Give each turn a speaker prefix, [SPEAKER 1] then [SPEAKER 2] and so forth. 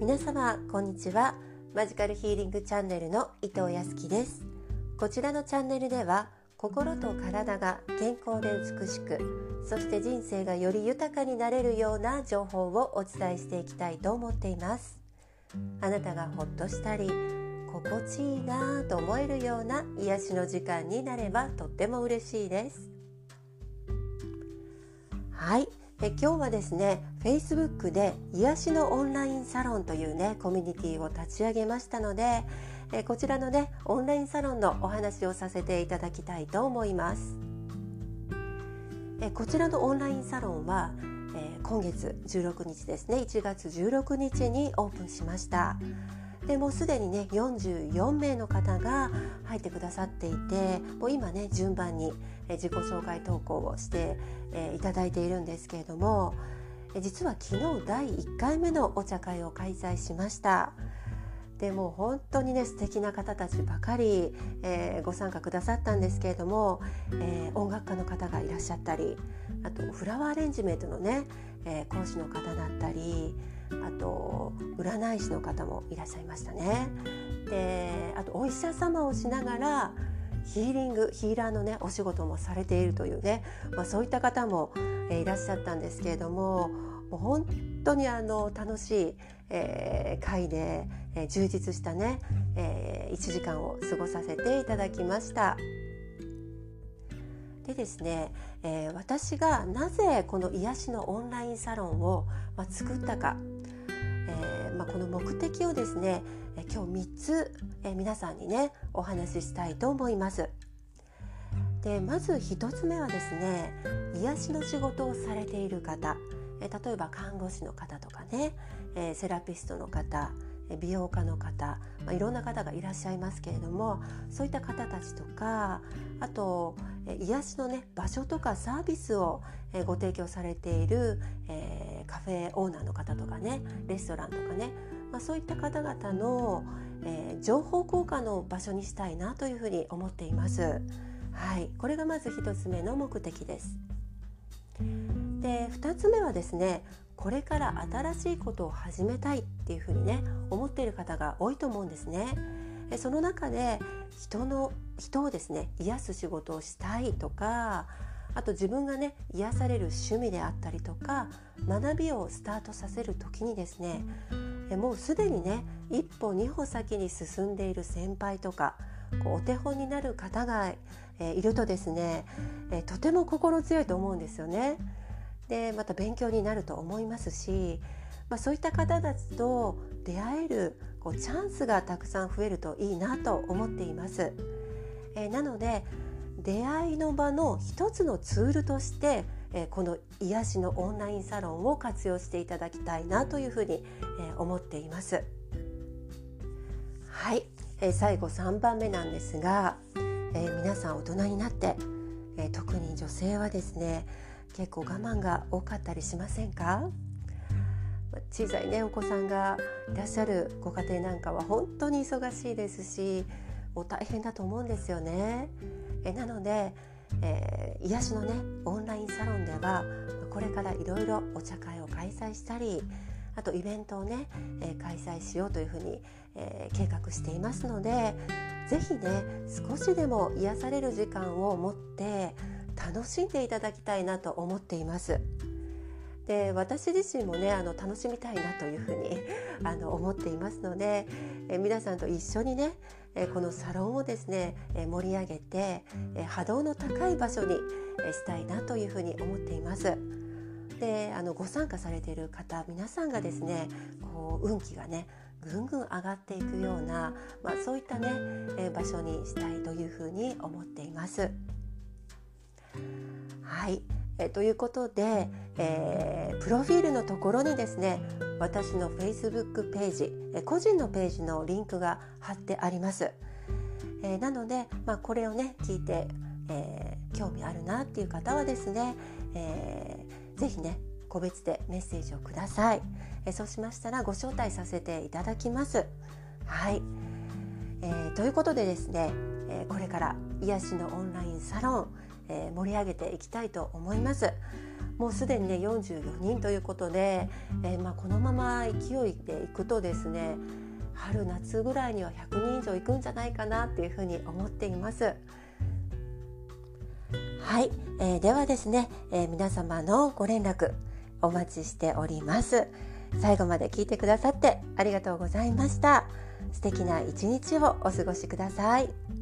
[SPEAKER 1] 皆様こんにちは。マジカルヒーリングチャンネルの伊藤康樹です。こちらのチャンネルでは心と体が健康で美しくそして人生がより豊かになれるような情報をお伝えしていきたいと思っています。あなたがほっとしたり心地いいなと思えるような癒しの時間になればとっても嬉しいです。はい。え今日はですね Facebook で癒しのオンラインサロンというねコミュニティを立ち上げましたのでえこちらのねオンラインサロンのお話をさせていただきたいと思います。えこちらのオンラインサロンは、え今月16日ですね1月16日にオープンしました。でもうすでにね44名の方が入ってくださっていてもう今ね順番に自己紹介投稿をして、えいただいているんですけれども実は昨日第1回目のお茶会を開催しました。でも本当にね素敵な方たちばかり、えー、ご参加くださったんですけれども、えー、音楽家の方がいらっしゃったりあとフラワーアレンジメントのね、えー、講師の方だったりあと占い師の方もいらっしゃいましたね。であとお医者様をしながらヒーリングヒーラーのねお仕事もされているというね、まあ、そういった方も、えー、いらっしゃったんですけれどももう本当にあの楽しい、えー、会で、えー、充実したね、えー、1時間を過ごさせていただきました。でですね、えー、私がなぜこの癒しのオンラインサロンを、まあ、作ったか、えーまあ、この目的をですね、え今日3つ、えー、皆さんにねお話ししたいと思います。でまず1つ目はですね癒しの仕事をされている方、えー、例えば看護師の方とかね、えー、セラピストの方美容家の方、まあ、いろんな方がいらっしゃいますけれどもそういった方たちとかあと癒しのね場所とかサービスをご提供されている、えー、カフェオーナーの方とかねレストランとかね、まあ、そういった方々の、えー、情報交換の場所にしたいなというふうに思っています。はい、これがまず一つ目の目的です。で2つ目はですねこれから新しいことを始めたいっていうふうにね思っている方が多いと思うんですね。その中で人の人をですね癒す仕事をしたいとかあと自分がね癒される趣味であったりとか学びをスタートさせる時にですねもうすでにね一歩二歩先に進んでいる先輩とかこうお手本になる方が、えいるとですね、えとても心強いと思うんですよね。でまた勉強になると思いますし、まあ、そういった方たちと出会えるこうチャンスがたくさん増えるといいなと思っています。えー、なので出会いの場の一つのツールとして、えー、この癒しのオンラインサロンを活用していただきたいなというふうに、えー、思っています。はい、えー、最後3番目なんですが、えー、皆さん大人になって、えー、特に女性はですね結構我慢が多かったりしませんか？小さいねお子さんがいらっしゃるご家庭なんかは本当に忙しいですしもう大変だと思うんですよね。えなので、えー、癒しのねオンラインサロンではこれからいろいろお茶会を開催したりあとイベントをね、えー、開催しようというふうに、えー、計画していますので是非ね少しでも癒される時間を持って楽しんでいただきたいなと思っています。で私自身もねあの楽しみたいなというふうに あの思っていますのでえ皆さんと一緒にねえこのサロンをですねえ盛り上げてえ波動の高い場所にえしたいなというふうに思っています。であのご参加されている方皆さんがですねこう運気がねぐんぐん上がっていくような、まあ、そういったね、え場所にしたいというふうに思っています。はい、えということで、えー、プロフィールのところにですね私の Facebook ページ、え個人のページのリンクが貼ってあります。えー、なので、まあ、これをね聞いて、えー、興味あるなっていう方はですね、えー、ぜひね個別でメッセージをください、えそうしましたらご招待させていただきます。はい、えー、ということでですね、えこれから癒しのオンラインサロンえー、盛り上げていきたいと思います。もうすでにね44人ということで、えー、まあ、このまま勢いでいくとですね春夏ぐらいには100人以上いくんじゃないかなっていうふうに思っています。はい、えー、ではですね、えー、皆様のご連絡お待ちしております最後まで聞いてくださってありがとうございました素敵な一日をお過ごしください。